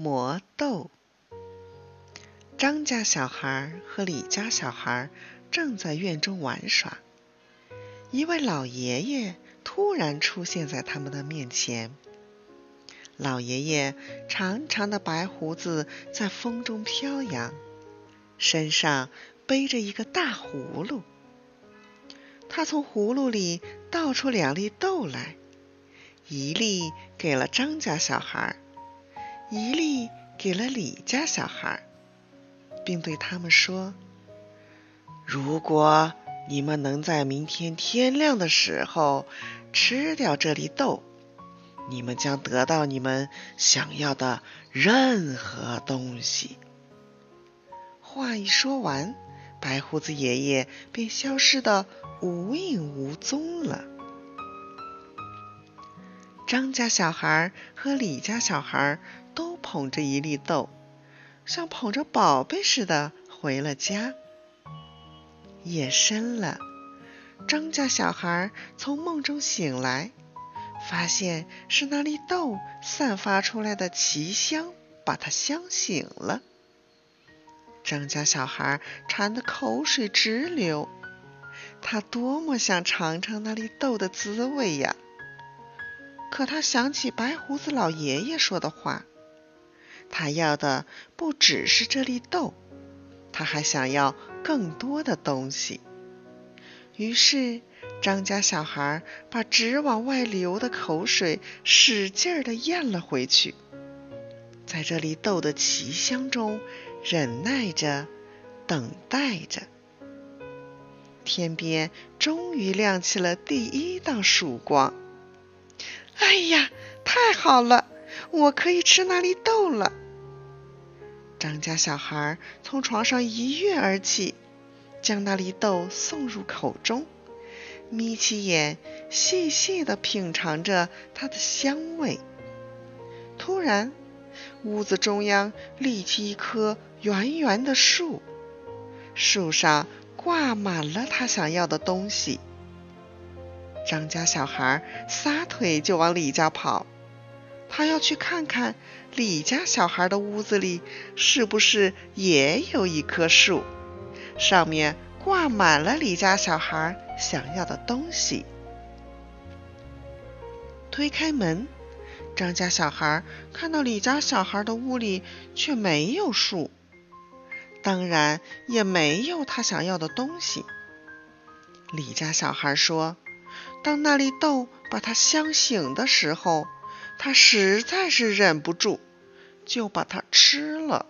磨豆。张家小孩和李家小孩正在院中玩耍，一位老爷爷突然出现在他们的面前。老爷爷长长的白胡子在风中飘扬，身上背着一个大葫芦。他从葫芦里倒出两粒豆来，一粒给了张家小孩，一粒给了李家小孩。并对他们说：“如果你们能在明天天亮的时候吃掉这粒豆，你们将得到你们想要的任何东西。”话一说完，白胡子爷爷便消失的无影无踪了。张家小孩和李家小孩都捧着一粒豆。像捧着宝贝似的回了家。夜深了，张家小孩从梦中醒来，发现是那粒豆散发出来的奇香把他香醒了。张家小孩馋得口水直流，他多么想尝尝那粒豆的滋味呀！可他想起白胡子老爷爷说的话。他要的不只是这粒豆，他还想要更多的东西。于是，张家小孩把直往外流的口水使劲儿地咽了回去，在这粒豆的奇香中忍耐着，等待着。天边终于亮起了第一道曙光。哎呀，太好了！我可以吃那粒豆了。张家小孩从床上一跃而起，将那粒豆送入口中，眯起眼，细细地品尝着它的香味。突然，屋子中央立起一棵圆圆的树，树上挂满了他想要的东西。张家小孩撒腿就往李家跑。他要去看看李家小孩的屋子里是不是也有一棵树，上面挂满了李家小孩想要的东西。推开门，张家小孩看到李家小孩的屋里却没有树，当然也没有他想要的东西。李家小孩说：“当那粒豆把它香醒的时候。”它实在是忍不住，就把它吃了。